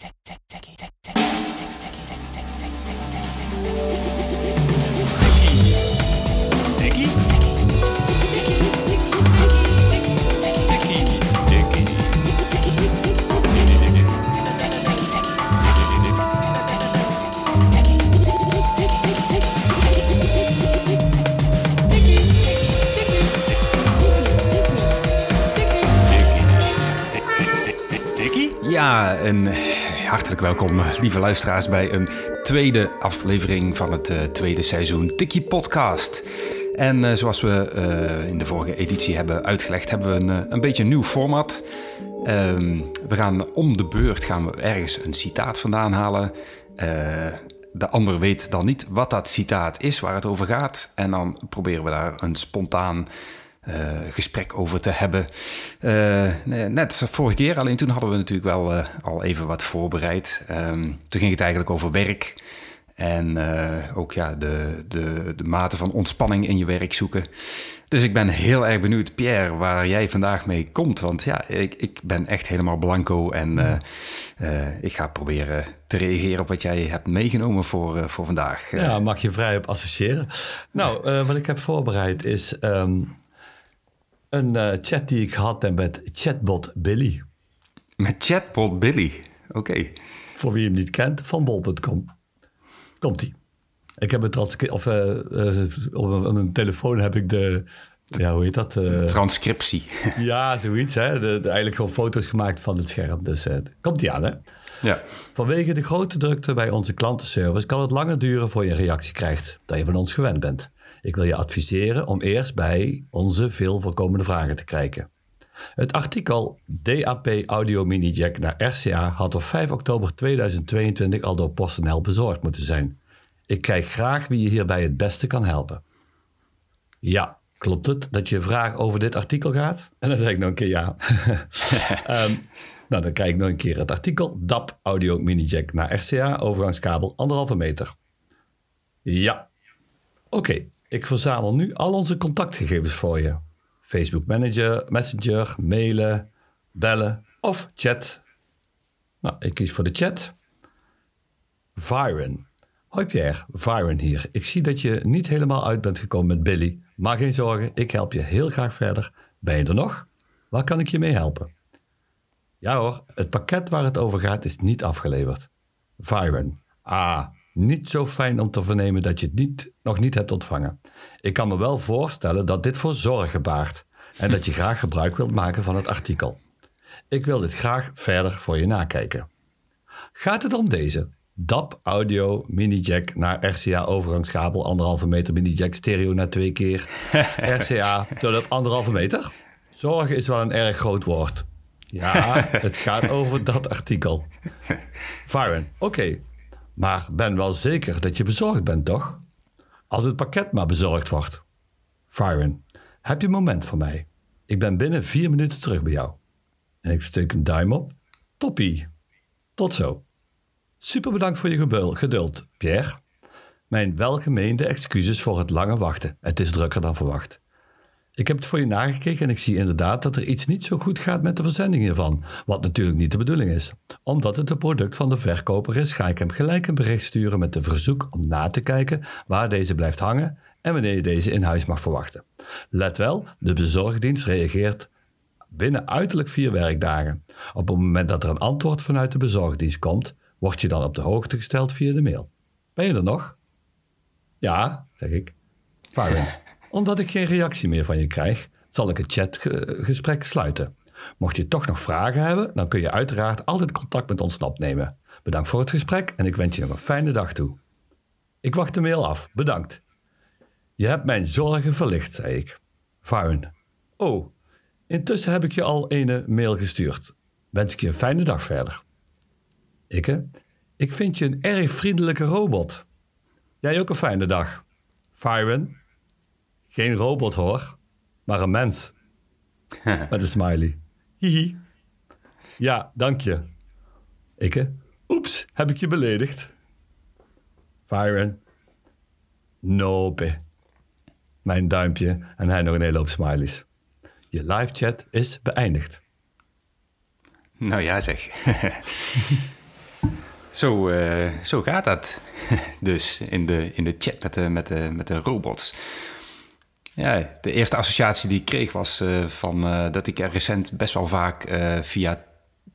Ja, welkom, lieve luisteraars, bij een tweede aflevering van het uh, tweede seizoen Tikkie Podcast. En uh, zoals we uh, in de vorige editie hebben uitgelegd, hebben we een, een beetje een nieuw format. Ehm, we gaan om de beurt gaan we ergens een citaat vandaan halen. de ander weet dan niet wat dat citaat is, waar het over gaat. En dan proberen we daar een spontaan gesprek over te hebben. Uh, net vorige keer, alleen toen hadden we natuurlijk wel uh, al even wat voorbereid. Um, toen ging het eigenlijk over werk. En ook ja, de, de, de mate van ontspanning in je werk zoeken. Dus ik ben heel erg benieuwd, Pierre, waar jij vandaag mee komt. Want ja, ik, ik ben echt helemaal blanco. En ik ga proberen te reageren op wat jij hebt meegenomen voor, voor vandaag. Ja, mag je vrij op associëren. Nou, wat ik heb voorbereid is... Um een uh, chat die ik had heb met chatbot Billy. Met chatbot Billy? Oké. Voor wie hem niet kent, van bol.com. Komt-ie. Ik heb het of uh, uh, op mijn telefoon heb ik de, ja, hoe heet dat? Transcriptie. ja, zoiets. Hè? De, de, eigenlijk gewoon foto's gemaakt van het scherm. Dus komt die aan, hè? Ja. Vanwege de grote drukte bij onze klantenservice kan het langer duren voor je een reactie krijgt dan je van ons gewend bent. Ik wil je adviseren om eerst bij onze veel voorkomende vragen te kijken. Het artikel DAP Audio Mini Jack naar RCA had op 5 oktober 2022 al door PostNL bezorgd moeten zijn. Ik kijk graag wie je hierbij het beste kan helpen. Ja, klopt het dat je vraag over dit artikel gaat? En dan zeg ik nog een keer ja. um, nou, dan krijg ik nog een keer het artikel DAP Audio Mini Jack naar RCA overgangskabel anderhalve meter. Ja. Oké, ik verzamel nu al onze contactgegevens voor je. Facebook Manager, Messenger, mailen, bellen of chat. Nou, ik kies voor de chat. Viren. Hoi Pierre, Viren hier. Ik zie dat je niet helemaal uit bent gekomen met Billy. Maar geen zorgen, ik help je heel graag verder. Ben je er nog? Waar kan ik je mee helpen? Ja hoor, het pakket waar het over gaat is niet afgeleverd. Viren. Ah, niet zo fijn om te vernemen dat je het niet, nog niet hebt ontvangen. Ik kan me wel voorstellen dat dit voor zorgen baart en dat je graag gebruik wilt maken van het artikel. Ik wil dit graag verder voor je nakijken. Gaat het om deze? DAP audio mini jack naar RCA overgangskabel 1,5 meter mini jack stereo naar twee keer RCA tot op 1,5 meter? Zorgen is wel een erg groot woord. Ja, het gaat over dat artikel. Byron, oké, maar ben wel zeker dat je bezorgd bent, toch? Als het pakket maar bezorgd wordt. Fyron, heb je een moment voor mij? Ik ben binnen vier minuten terug bij jou. En ik steek een duim op. Toppie. Tot zo. Super bedankt voor je geduld, Pierre. Mijn welgemeende excuses voor het lange wachten. Het is drukker dan verwacht. Ik heb het voor je nagekeken en ik zie inderdaad dat er iets niet zo goed gaat met de verzending hiervan. Wat natuurlijk niet de bedoeling is. Omdat het een product van de verkoper is, ga ik hem gelijk een bericht sturen met de verzoek om na te kijken waar deze blijft hangen en wanneer je deze in huis mag verwachten. Let wel, de bezorgdienst reageert binnen uiterlijk vier werkdagen. Op het moment dat er een antwoord vanuit de bezorgdienst komt, word je dan op de hoogte gesteld via de mail. Ben je er nog? Ja, zeg ik. Vaarwel omdat ik geen reactie meer van je krijg, zal ik het chatgesprek sluiten. Mocht je toch nog vragen hebben, dan kun je uiteraard altijd contact met ons opnemen. Bedankt voor het gesprek en ik wens je nog een fijne dag toe. Ik wacht de mail af. Bedankt. Je hebt mijn zorgen verlicht, zei ik. Fijn. Oh, intussen heb ik je al een mail gestuurd. Wens ik je een fijne dag verder. Ik, ik vind je een erg vriendelijke robot. Jij ook een fijne dag. Fyron, geen robot hoor, maar een mens. Met een smiley. Hihi. Ja, dank je. Ikke. Oeps, heb ik je beledigd? Byron. Nope. Mijn duimpje en hij nog een hele hoop smileys. Je live chat is beëindigd. Nou ja, zeg. zo, uh, zo gaat dat dus in de, in de chat met de, met, de, met de robots. Ja, de eerste associatie die ik kreeg was uh, van, uh, dat ik er recent best wel vaak via,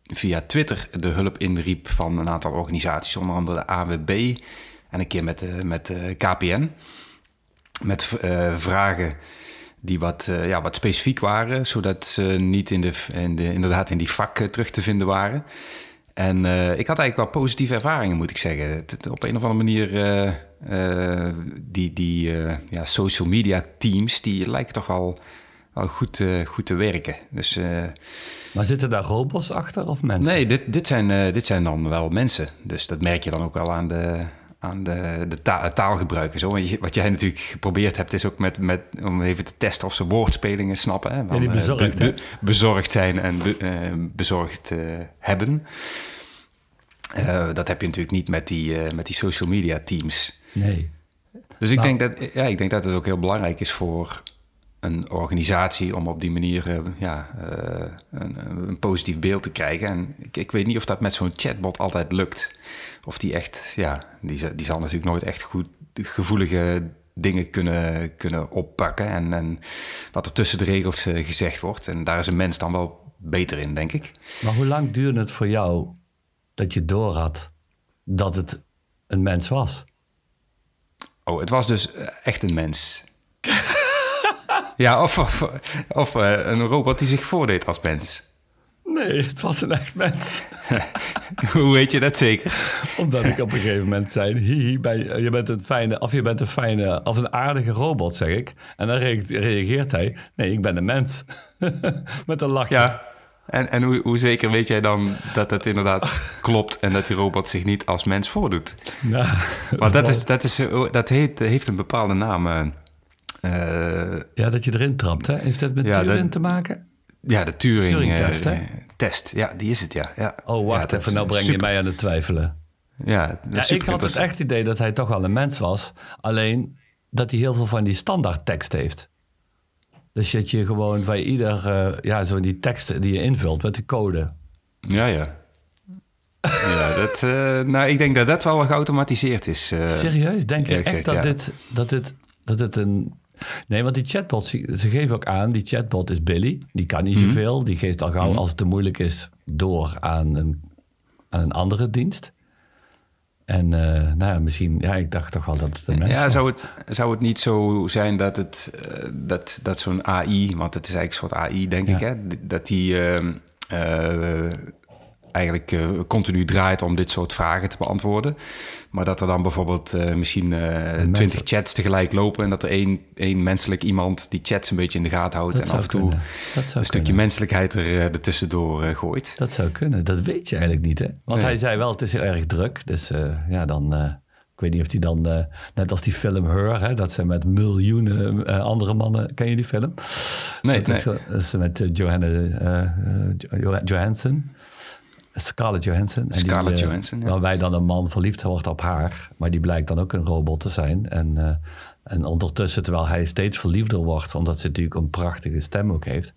via Twitter de hulp inriep van een aantal organisaties, onder andere de AWB en een keer met, met KPN. Met vragen die wat, ja, wat specifiek waren, zodat ze niet in de, de, inderdaad in die vak terug te vinden waren. En ik had eigenlijk wel positieve ervaringen, moet ik zeggen. Op een of andere manier, uh, uh, die, die ja, social media teams, die lijken toch wel, wel goed, goed te werken. Dus, maar zitten daar robots achter of mensen? Nee, dit, dit, zijn, dit zijn dan wel mensen. Dus dat merk je dan ook wel aan de, aan de, de taalgebruik zo. Wat jij natuurlijk geprobeerd hebt, is ook met, met, om even te testen of ze woordspelingen snappen. Hè? Van, ja, bezorgd, be, bezorgd zijn en be, bezorgd hebben. Dat heb je natuurlijk niet met die, met die social media teams. Nee. Dus ik, nou, denk dat, ja, ik denk dat het ook heel belangrijk is voor een organisatie om op die manier uh, ja, een, een, positief beeld te krijgen. En ik, ik weet niet of dat met zo'n chatbot altijd lukt. Of die echt, ja, die, die zal natuurlijk nooit echt goed gevoelige dingen kunnen, kunnen oppakken. En, en wat er tussen de regels gezegd wordt. En daar is een mens dan wel beter in, denk ik. Maar hoe lang duurde het voor jou dat je door had dat het een mens was. Oh, het was dus eh, echt een mens. ja, of, of, of uh, een robot die zich voordeed als mens. Nee, het was een echt mens. Hoe weet je dat zeker? Omdat ik op een gegeven moment zei: hihi, bij, je bent een fijne, of je bent een fijne, of een aardige robot, zeg ik. En dan reageert hij: nee, ik ben een mens. Met een lach. Ja, en, en hoe, hoe, zeker weet jij dan dat het inderdaad klopt en dat die robot zich niet als mens voordoet? Nou, Want dat, is, dat, is, dat heet, heeft een bepaalde naam. Uh, ja, dat je erin trapt, hè? Heeft dat met ja, Turing te maken? Ja, de Turing-test, uh, test. Ja, die is het, ja. ja. Oh, wacht ja, even, nou breng je mij aan het twijfelen. Ja, ja ik had het echt idee dat hij toch wel een mens was. Alleen dat hij heel veel van die standaard tekst heeft. Dus dat je gewoon bij ieder, uh, ja, zo die teksten die je invult met de code. Ja, ja. ja, dat, uh, nou, ik denk dat dat wel geautomatiseerd is. Uh, Serieus? Denk je echt dat, dit, dat, dit, dat het een... Nee, want die chatbot, ze geven ook aan, die chatbot is Billy. Die kan niet mm -hmm. zoveel. Die geeft al gauw, mm -hmm. als het te moeilijk is, door aan een, aan een andere dienst. En uh, nou ja, misschien, ja, ik dacht toch wel dat het een mens Ja, zou het, zou het niet zo zijn dat, het, uh, dat, dat zo'n AI, want het is eigenlijk een soort AI, denk ja. ik, hè, dat die uh, eigenlijk uh, continu draait om dit soort vragen te beantwoorden. Maar dat er dan bijvoorbeeld uh, misschien twintig uh, chats tegelijk lopen... en dat er één, één menselijk iemand die chats een beetje in de gaten houdt... Dat en af en toe een stukje kunnen. menselijkheid er, er tussendoor gooit. Dat zou kunnen. Dat weet je eigenlijk niet, hè? Want nee. hij zei wel, het is heel erg druk. Dus ja, dan... ik weet niet of hij dan, net als die film Her... Hè, dat ze met miljoenen andere mannen... Ken je die film? Nee, dat nee. Is, met Johanna Johansson... Scarlett Johansson. En Scarlett die, Johansson, ja. Waarbij dan een man verliefd wordt op haar. Maar die blijkt dan ook een robot te zijn. En, uh, en ondertussen, terwijl hij steeds verliefder wordt... omdat ze natuurlijk een prachtige stem ook heeft.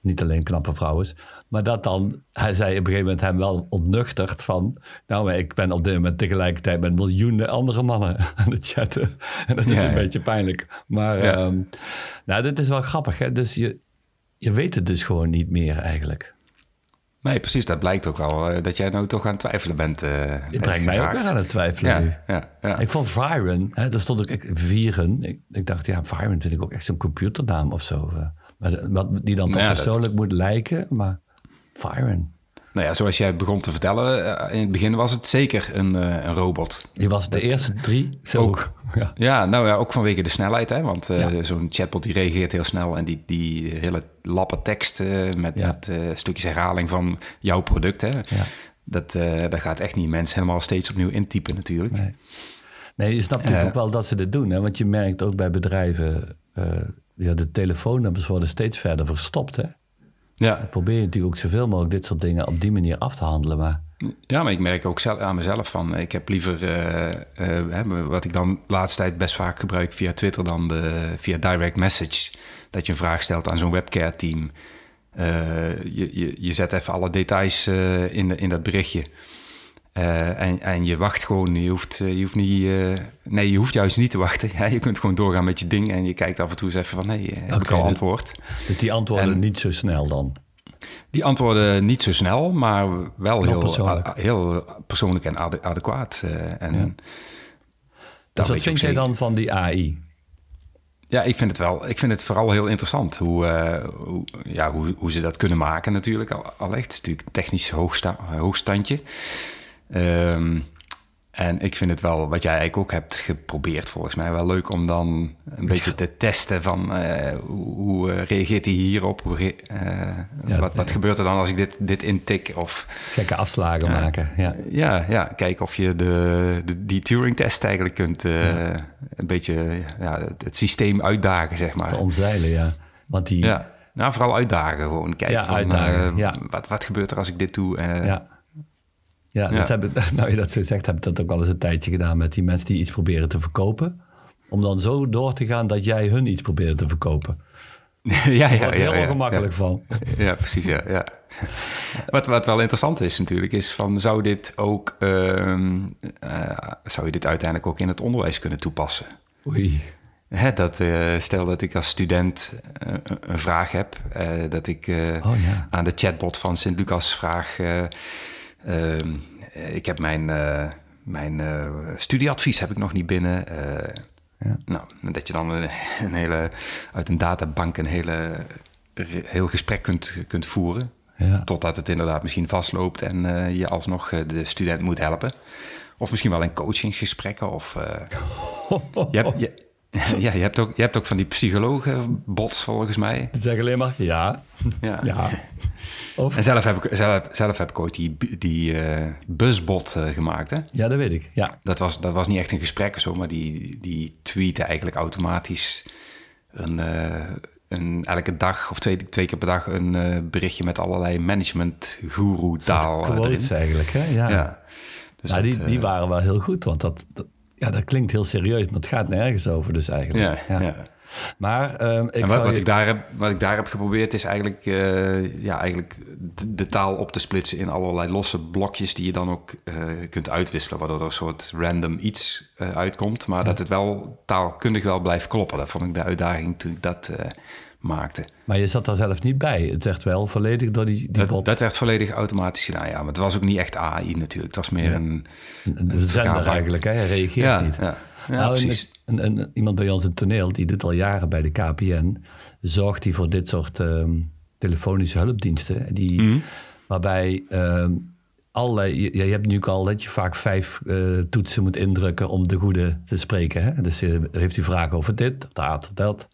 Niet alleen knappe vrouw is. Maar dat dan, hij zei op een gegeven moment hem wel ontnuchterd van... nou, maar ik ben op dit moment tegelijkertijd met miljoenen andere mannen aan het chatten. En dat is ja, een ja. beetje pijnlijk. Maar ja. um, nou, dit is wel grappig. Hè? Dus je, je weet het dus gewoon niet meer eigenlijk. Nee, precies. Dat blijkt ook wel uh, dat jij nou toch aan het twijfelen bent. Uh, Je brengt mij ook weer aan het twijfelen ja, nu. Ja, ja. Ik vond Viren, hè, daar stond ook echt Viren. Ik, ik, dacht, ja, Viren vind ik ook echt zo'n computernaam of zo. Uh, maar, wat, die dan toch persoonlijk dat- moet lijken, maar Viren. Nou ja, zoals jij begon te vertellen, eh, in het begin was het zeker een, eh, een robot. Die was de Dat- eerste drie zo. Ook. Ja. Ja, nou ja, ook vanwege de snelheid. Hè? Want eh, zo'n chatbot die reageert heel snel en die, die hele lappen tekst met, met stukjes herhaling van jouw product. Hè? Ja. Dat, dat gaat echt niet mensen helemaal steeds opnieuw intypen natuurlijk. Nee. Nee, je snapt natuurlijk ook wel dat ze dit doen. Hè? Want je merkt ook bij bedrijven... ja, de telefoonnummers worden steeds verder verstopt. Hè? Ja. Probeer je natuurlijk ook zoveel mogelijk dit soort dingen op die manier af te handelen. Maar ja, maar ik merk ook zelf, aan mezelf van... ik heb liever, eh, eh, wat ik dan de laatste tijd best vaak gebruik via Twitter... dan de, via direct message. Dat je een vraag stelt aan zo'n webcare team. Eh, je, je, je zet even alle details in, de, in dat berichtje. Eh, en, en je wacht gewoon, je hoeft, eh, je hoeft niet... eh, nee, je hoeft juist niet te wachten. Ja, je kunt gewoon doorgaan met je ding en je kijkt af en toe eens even van... nee, heb ik al dat- antwoord? Dus die antwoorden En- niet zo snel dan. Die antwoorden niet zo snel, maar wel heel persoonlijk. heel persoonlijk en ade- adequaat. en Ja. Dus wat vind jij dan van die AI? Ja, ik vind het wel. Ik vind het vooral heel interessant hoe, hoe, ja, hoe, hoe ze dat kunnen maken natuurlijk. Al, al echt. Het is natuurlijk technisch hoogsta, hoogstandje. Ehm, en ik vind het wel, wat jij eigenlijk ook hebt geprobeerd, volgens mij wel leuk om dan een beetje te testen van eh, hoe, hoe eh, reageert hij hierop? Hoe eh, Ja, wat, wat gebeurt er dan als ik dit, dit intik? Of Gekke afslagen maken. Ja. ja, ja, kijken of je de, de, die Turing-test eigenlijk kunt een beetje ja, het, het systeem uitdagen, zeg maar. Te omzeilen, ja. Want die, Ja, nou vooral uitdagen gewoon. Kijken van, uitdagen, wat, wat gebeurt er als ik dit doe? Ja. Ja, Ja. Dat heb ik, nou je dat zo zegt, heb ik dat ook al eens een tijdje gedaan met die mensen die iets proberen te verkopen. Om dan zo door te gaan dat jij hun iets probeert te verkopen. ja, ja, Daar ja, wordt heel ja, ongemakkelijk ja. van. Ja, precies, ja. ja. Wat, wat wel interessant is natuurlijk, is van zou dit ook, ehm, eh, zou je dit uiteindelijk ook in het onderwijs kunnen toepassen? Oei. Hè, dat, eh, stel dat ik als student eh, een- vraag heb, eh, dat ik Oh ja. aan de chatbot van Sint-Lucas vraag... eh, ehm, ik heb mijn, eh, mijn eh, studieadvies heb ik nog niet binnen. eh, Ja. Nou, dat je dan een, een hele, uit een databank een hele, heel gesprek kunt, kunt voeren. Ja. Totdat het inderdaad misschien vastloopt en je alsnog de student moet helpen. Of misschien wel in coachingsgesprekken. Of, eh, je, hebt, je, ja, je, hebt ook, je hebt ook van die psychologenbots volgens mij. Zeg alleen maar ja. Ja. Ja. Of, En zelf heb ik, zelf, zelf heb ik ooit die, die eh, busbot eh, gemaakt. Hè? ja, dat weet ik. Ja. Dat, was, dat was niet echt een gesprek zo, maar die, die tweeten eigenlijk automatisch een, eh, een, elke dag of twee, twee keer per dag een berichtje met allerlei management guru taal erin. Quotes eigenlijk, hè? Ja. Ja. Dus nou, dat, die, die waren wel heel goed, want dat, dat, ja, dat klinkt heel serieus, maar het gaat nergens over dus eigenlijk. ja, ja. Maar ehm, ik wat, wat, je- ik daar heb, wat ik daar heb geprobeerd is eigenlijk, eh, ja, eigenlijk de, taal op te splitsen in allerlei losse blokjes die je dan ook eh, kunt uitwisselen, waardoor er een soort random iets eh, uitkomt, maar dat het wel taalkundig wel blijft kloppen. Dat vond ik de uitdaging toen ik dat maakte. Maar je zat daar zelf niet bij. Het werd wel volledig door die, die Dat, bot. dat werd volledig automatisch gedaan, ja. Maar het was ook niet echt AI natuurlijk. Het was meer een... een zender eigenlijk, hè? Hij reageert Ja, niet. ja. Ja, Nou, precies. Een, een- iemand bij ons in het toneel, die dit al jaren bij de KPN, zorgt die voor dit soort ehm, telefonische hulpdiensten. Die, Mhm. Waarbij ehm, allerlei, je, je hebt nu ook al dat je vaak vijf eh, toetsen moet indrukken om de goede te spreken. Hè? Dus eh, heeft u vragen over dit, of dat, of dat.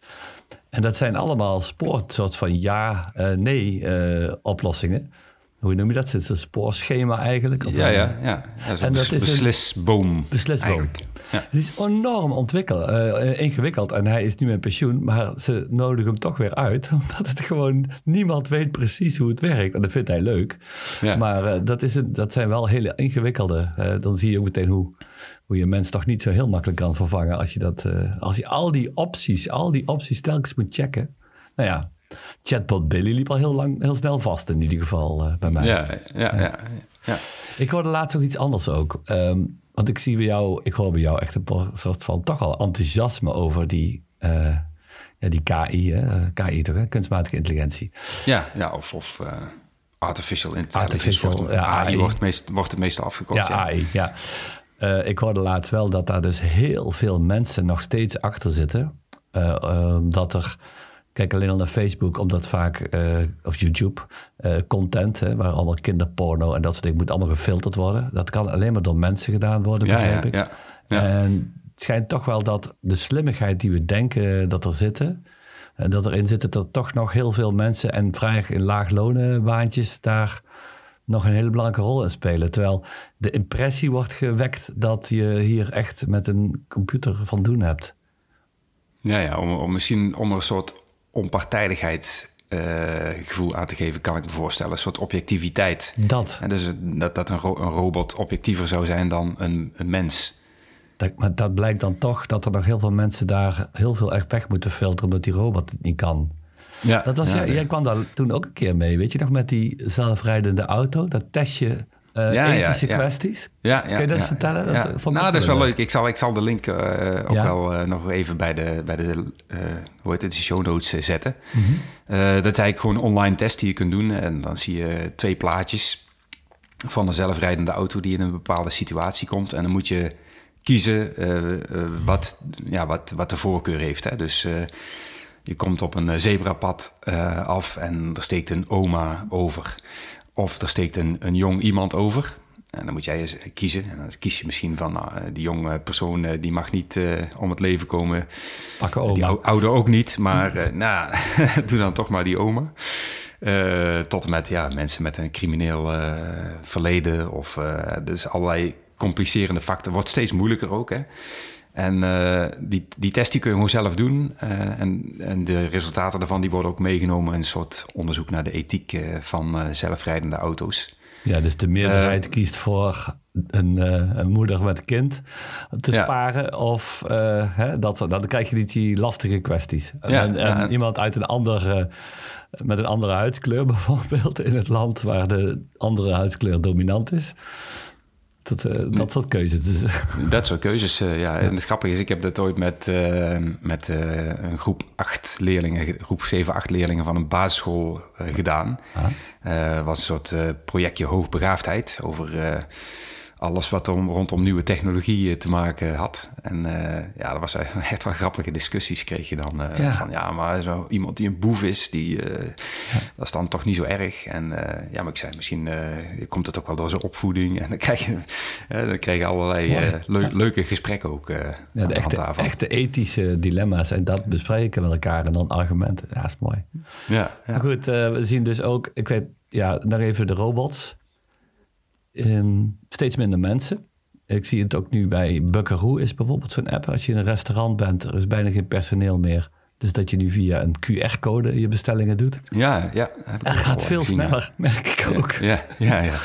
En dat zijn allemaal spoort, soort van ja, eh, nee eh, oplossingen. Hoe noem je dat? Het is een spoorschema eigenlijk. Ja, ja, ja. ja zo'n En dat bes- is een- beslisboom. Beslisboom. eigenlijk. Ja. Het is enorm ontwikkeld, eh, ingewikkeld. En hij is nu met pensioen, maar ze nodigen hem toch weer uit. Omdat het gewoon, niemand weet precies hoe het werkt. En dat vindt hij leuk. Ja. Maar eh, dat, is dat zijn wel hele ingewikkelde. eh, dan zie je ook meteen hoe, hoe je mens toch niet zo heel makkelijk kan vervangen. Als je, dat, als je al die opties, al die opties telkens moet checken. Nou ja, chatbot Billy liep al heel, lang, heel snel vast in ieder geval bij mij. Ja, ja, ja, ja. Ik hoorde laatst ook iets anders ook. Ehm, want ik zie bij jou, ik hoor bij jou echt een soort van toch al enthousiasme over die, eh, ja, die KI, hè? Eh, KI toch, hè? kunstmatige intelligentie. Ja, ja of, of eh, artificial intelligence. Artificial, wordt, ja, AI, AI. wordt, meest, wordt het meestal afgekort. Ja, AI, ja. Ik hoorde laatst wel dat daar dus heel veel mensen nog steeds achter zitten. Dat er, kijk alleen al naar Facebook, omdat vaak, eh, of YouTube, eh, content, hè, waar allemaal kinderporno en dat soort dingen, moet allemaal gefilterd worden. Dat kan alleen maar door mensen gedaan worden, Ja, begrijp ja, ik. ja, ja. En het schijnt toch wel dat de slimmigheid die we denken dat er zitten, en dat erin zitten dat toch nog heel veel mensen en vrij in laaglonenbaantjes daar nog een hele belangrijke rol in spelen. Terwijl de impressie wordt gewekt dat je hier echt met een computer van doen hebt. Ja, ja om, om misschien om er een soort onpartijdigheidsgevoel gevoel aan te geven, kan ik me voorstellen. Een soort objectiviteit. Dat. En dus dat, dat een, ro- een robot objectiever zou zijn dan een, een mens. dat. Maar dat blijkt dan toch dat er nog heel veel mensen daar heel veel echt weg moeten filteren omdat die robot het niet kan. Ja, Dat was, ja, jij, jij kwam daar toen ook een keer mee, weet je nog, met die zelfrijdende auto. Dat testje uh, Ja, ethische ja. kwesties. Ja, Kun je dat vertellen? Dat vond ik nou, dat is wel leuk. Ik zal, ik zal de link eh, ook wel eh, nog even bij de, bij de eh, hoe heet het, de show notes eh, zetten. Mhm. Eh, dat is eigenlijk gewoon een online test die je kunt doen. En dan zie je twee plaatjes van een zelfrijdende auto die in een bepaalde situatie komt. En dan moet je kiezen eh, eh, wat, ja, wat, wat de voorkeur heeft. Hè. Dus eh, je komt op een eh, zebrapad eh, af en er steekt een oma over. Of er steekt een, een jong iemand over. En dan moet jij eens kiezen. En dan kies je misschien van nou, eh, die jonge persoon eh, die mag niet eh, om het leven komen. Pakken Die oma. oude ook niet, maar nou, doe dan toch maar die oma. Tot en met ja, mensen met een crimineel verleden of dus allerlei complicerende factoren. Wordt steeds moeilijker ook. Hè? En eh, die, die test die kun je gewoon zelf doen. eh, en, en de resultaten daarvan die worden ook meegenomen in een soort onderzoek naar de ethiek eh, van zelfrijdende auto's. Ja, dus de meerderheid kiest voor een, een moeder met kind te Ja. sparen. Of hè, dat, soort- dan krijg je niet die lastige kwesties. Ja, en, en- iemand uit een andere, met een andere huidskleur bijvoorbeeld in het land waar de andere huidskleur dominant is. Dat, eh, dat soort keuzes. Dus, Dat soort keuzes, eh, ja. En het grappige is, ik heb dat ooit met, eh, met een groep acht leerlingen, groep 7, 8 leerlingen van een basisschool gedaan. Ah. Eh, was een soort projectje hoogbegaafdheid over alles wat om, rondom nieuwe technologie eh, te maken had. En eh, ja, dat was echt wel grappige discussies kreeg je dan. eh, Ja. Van ja, maar zo iemand die een boef is, die, eh, dat is dan toch niet zo erg. En ja, maar ik zei, misschien komt het ook wel door zijn opvoeding. En dan krijg je, dan krijg je allerlei leu- leuke gesprekken ook ja, de echte, echte ethische dilemma's. En dat bespreken met elkaar en dan argumenten. Ja, is mooi. Ja. Maar goed, we zien dus ook, ik weet, ja, nog even de robots. Steeds minder mensen. Ik zie het ook nu bij Buckaroo is bijvoorbeeld zo'n app. Als je in een restaurant bent, er is bijna geen personeel meer. Dus dat je nu via een QR-code je bestellingen doet. ja, ja. heb ik Dat ook gaat veel gezien, ja. sneller, merk ik ook. Ja, ja, ja.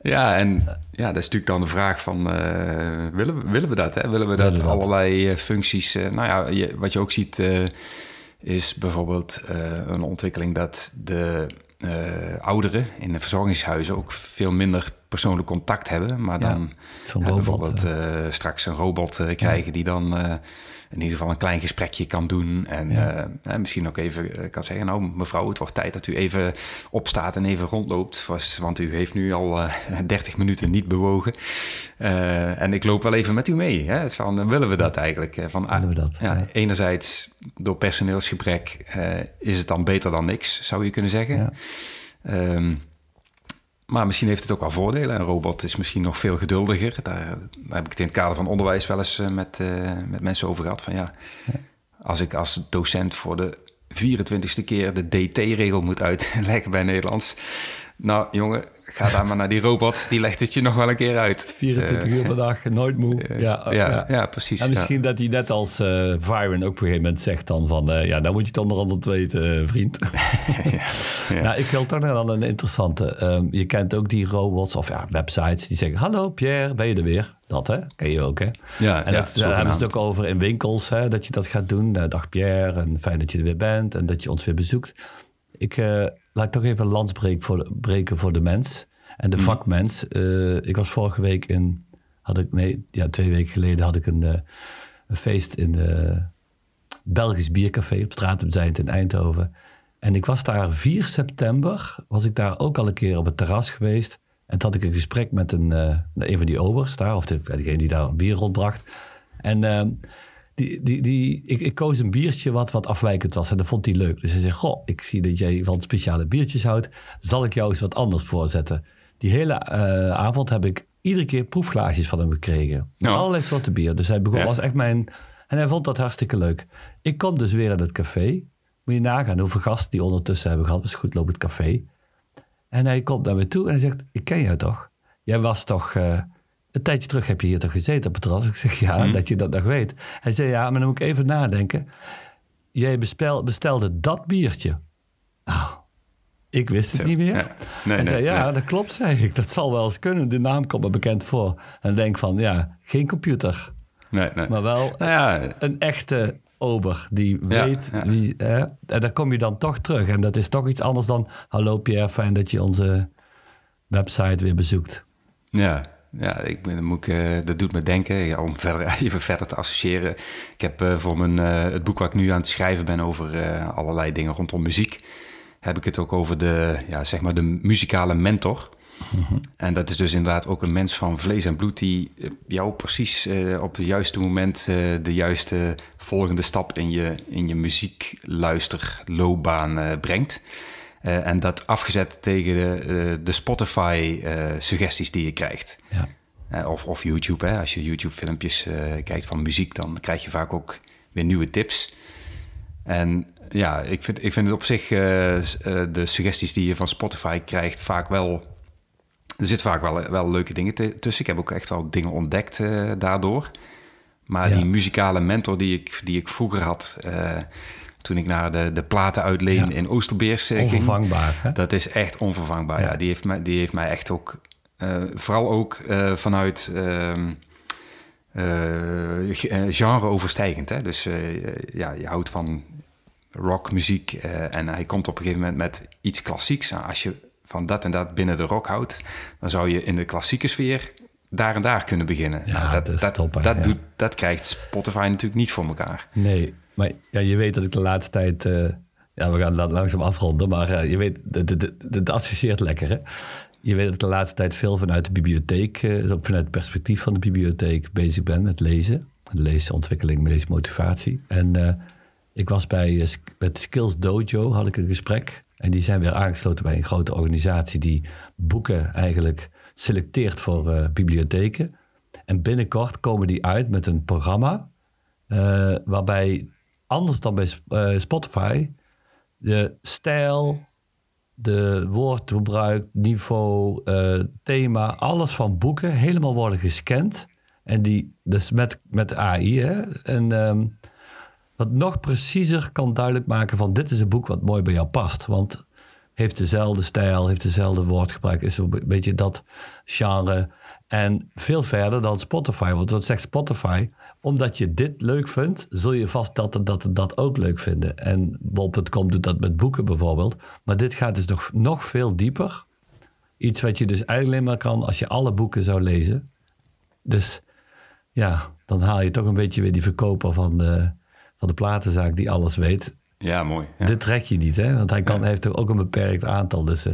Ja, en ja, dat is natuurlijk dan de vraag van, eh, willen, we, willen we dat? Hè? Willen we dat, Willen we dat? allerlei eh, functies... eh, nou ja, je, wat je ook ziet is bijvoorbeeld een ontwikkeling dat de eh, ouderen in de verzorgingshuizen ook veel minder persoonlijk contact hebben. Maar dan ja, bijvoorbeeld eh, straks een robot eh, krijgen die dan... in ieder geval een klein gesprekje kan doen. En Ja. eh, misschien ook even eh, kan zeggen... nou mevrouw, het wordt tijd dat u even opstaat en even rondloopt. Want u heeft nu al eh 30 minuten niet bewogen. En ik loop wel even met u mee. Hè? Dus Van, willen we dat eigenlijk? Van, Willen we dat, Ja, ja. Enerzijds door personeelsgebrek is het dan beter dan niks, zou je kunnen zeggen. Ja. Maar misschien heeft het ook wel voordelen. Een robot is misschien nog veel geduldiger. Daar, daar heb ik het in het kader van onderwijs wel eens eh, met, eh, met mensen over gehad. Van ja, als ik als docent voor de 24ste keer de DT-regel moet uitleggen bij Nederlands. Nou, jongen, ga daar maar naar die robot. Die legt het je nog wel een keer uit. 24 uur per dag, nooit moe. ja, Eh, ja, ja, precies. En ja. misschien dat hij net als eh Byron ook op een gegeven moment zegt dan van... eh, ja, nou moet je het onder andere weten, eh, vriend. ja. Nou, ik wil toch nog wel een interessante. Ehm, je kent ook die robots of ja, websites die zeggen... Hallo Pierre, ben je er weer? Dat hè, ken je ook hè? Ja, en ja, dat, daar hebben ze het ook over in winkels, hè, dat je dat gaat doen. Eh, dag Pierre, en fijn dat je er weer bent en dat je ons weer bezoekt. Ik eh, laat toch even een lans voor de, breken voor de mens en Mhm. de vakmens. Eh, ik was vorige week in, had ik, nee, ja, twee weken geleden had ik een, eh, een feest in de Belgisch Biercafé op Stratum Zijnd in Eindhoven. En ik was daar 4 september, was ik daar ook al een keer op het terras geweest. En toen had ik een gesprek met een, eh, een van die obers daar, of de, degene die daar een bier rondbracht. En ehm, die, die, die, ik, ik koos een biertje wat wat afwijkend was en dat vond hij leuk. Dus hij zei, goh, ik zie dat jij van speciale biertjes houdt. Zal ik jou eens wat anders voorzetten? Die hele eh, avond heb ik iedere keer proefglaasjes van hem gekregen. Met allerlei soorten bier. Dus hij begon, Ja. was echt mijn... En hij vond dat hartstikke leuk. Ik kom dus weer in het café. Moet je nagaan hoeveel gasten die ondertussen hebben gehad. Dus goed loopt het café. En hij komt naar me toe en hij zegt, ik ken jou toch? Jij was toch... eh, een tijdje terug heb je hier toch gezeten op het terras? Ik zeg, ja, dat je dat nog weet. Hij zei, ja, maar dan moet ik even nadenken. Jij bestelde dat biertje. Nou, ik wist het Zo, niet meer. ja. Nee, hij nee, zei, ja, nee. dat klopt, zei ik. Dat zal wel eens kunnen. De naam komt me bekend voor. En denk van, ja, geen computer. Nee, nee. Maar wel Nou ja, een echte ober die weet ja. wie. Hè? En daar kom je dan toch terug. En dat is toch iets anders dan. Hallo Pierre, fijn dat je onze website weer bezoekt. Ja, ja ik, ben, moet ik, uh, dat doet me denken, ja, om verder, even verder te associëren. Ik heb uh, voor mijn, uh, het boek waar ik nu aan het schrijven ben over allerlei dingen rondom muziek, heb ik het ook over de, ja, zeg maar de muzikale mentor. En dat is dus inderdaad ook een mens van vlees en bloed die jou precies uh, op het juiste moment uh, de juiste volgende stap in je, in je muziekluisterloopbaan uh, brengt. En dat afgezet tegen de, de Spotify-suggesties die je krijgt. Ja. of, of YouTube. Hè. Als je YouTube-filmpjes kijkt van muziek, dan krijg je vaak ook weer nieuwe tips. En ja, ik vind, ik vind het op zich de suggesties die je van Spotify krijgt vaak wel er zitten vaak wel, wel leuke dingen tussen. Ik heb ook echt wel dingen ontdekt uh, daardoor. Maar die muzikale mentor die ik, die ik vroeger had... Uh, toen ik naar de, de platen uitleen in Oosterbeers onvervangbaar, ging... Dat is echt onvervangbaar, ja. Die, heeft mij, die heeft mij echt ook... vooral ook vanuit... Ehm, genre overstijgend. Hè? Dus ja, je houdt van rockmuziek en hij komt op een gegeven moment met iets klassieks. Nou, als je van dat en dat binnen de rock houdt, dan zou je in de klassieke sfeer daar en daar kunnen beginnen. Ja, nou, dat, dat, top, dat, doet, dat krijgt Spotify natuurlijk niet voor elkaar. Nee, maar ja, je weet dat ik de laatste tijd... Uh, ja, we gaan dat langzaam afronden, maar uh, je weet, het associeert lekker, hè? Je weet dat ik de laatste tijd veel vanuit de bibliotheek, uh, vanuit het perspectief van de bibliotheek bezig ben met lezen. Leesontwikkeling, leesmotivatie. En ik was bij met Skills Dojo, had ik een gesprek en die zijn weer aangesloten bij een grote organisatie die boeken eigenlijk selecteert voor bibliotheken. En binnenkort komen die uit met een programma waarbij, anders dan bij uh, Spotify, de stijl, de woordgebruik, niveau, thema, alles van boeken helemaal worden gescand. En die dus met, met AI. Hè? En um, wat nog preciezer kan duidelijk maken van dit is een boek wat mooi bij jou past. Want heeft dezelfde stijl, heeft dezelfde woordgebruik, is een beetje dat genre. En veel verder dan Spotify. Want wat zegt Spotify? Omdat je dit leuk vindt, zul je vast dat dat dat ook leuk vinden. En bol.com doet dat met boeken bijvoorbeeld. Maar dit gaat dus nog, nog veel dieper. Iets wat je dus eigenlijk alleen maar kan als je alle boeken zou lezen. Dus ja, dan haal je toch een beetje weer die verkoper van de, van de platenzaak die alles weet. Ja, mooi. Ja. Dit trek je niet, hè? Want hij kan, heeft er ook een beperkt aantal. Dus uh,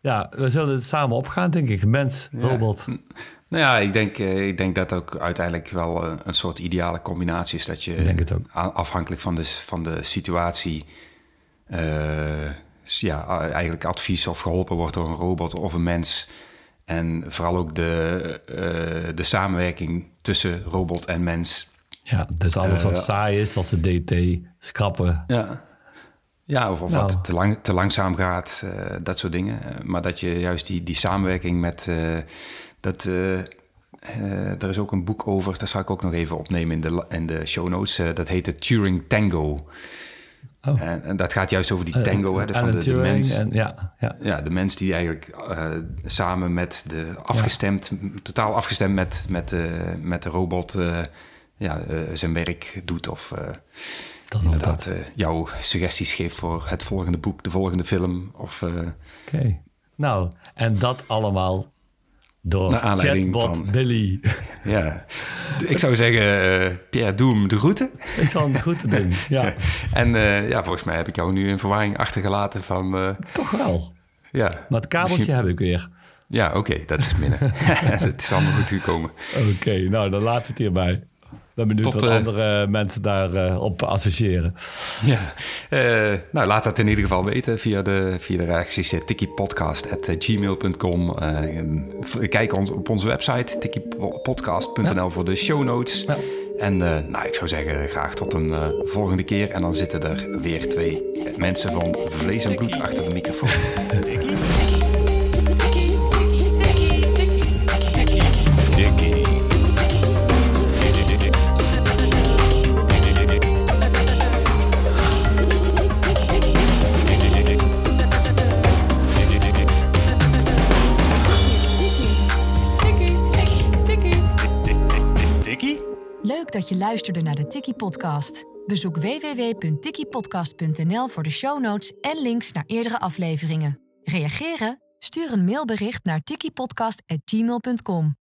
ja, we zullen het samen opgaan, denk ik. Mens, robot. Nou ja, ik denk, uh, ik denk dat ook uiteindelijk wel een, een soort ideale combinatie is. Dat je denk het ook. afhankelijk van de, van de situatie... Uh, ja, eigenlijk advies of geholpen wordt door een robot of een mens. En vooral ook de, de samenwerking tussen robot en mens ja, dus alles wat uh, saai is, zoals de DT, schrappen. Ja, ja of, of nou. wat te, lang, te langzaam gaat, uh, dat soort dingen. Maar dat je juist die, die samenwerking met... Uh, dat, er is ook een boek over, dat zal ik ook nog even opnemen in de, in de show notes. dat heet de Turing Tango. Oh. En, en, dat gaat juist over die tango, hè, de, van de, de mens. En, ja, ja. ja, de mens die eigenlijk samen met de afgestemd, ja. totaal afgestemd met, met, met de robot ja, uh, zijn werk doet of uh, dat inderdaad uh, jouw suggesties geeft voor het volgende boek, de volgende film. Of, Oké. Okay. Nou, en dat allemaal door chatbot van, Billy. Ja, ik zou zeggen, Pierre, doe hem de groeten. Ik zal hem de groeten doen, ja. en ja, volgens mij heb ik jou nu in verwarring achtergelaten van... Toch wel. Ja. Maar het kabeltje misschien... heb ik weer. Ja, oké, okay, dat is minder. het is allemaal goed gekomen. Oké, nou dan laten we het hierbij ben benieuwd Tot, wat uh, andere mensen daarop uh, op associëren. Ja, uh, nou laat dat in ieder geval weten via de, via de reacties tikkiepodcast.gmail.com. kijk ons, op onze website tikkiepodcast.nl ja. voor de show notes. Ja. En nou, ik zou zeggen, graag tot een volgende keer. En dan zitten er weer twee mensen van vlees en bloed achter de microfoon. Dat je luisterde naar de Tiki Podcast. Bezoek www.tikkiepodcast.nl voor de show notes en links naar eerdere afleveringen. Reageren? Stuur een mailbericht naar tikkiepodcast.gmail.com.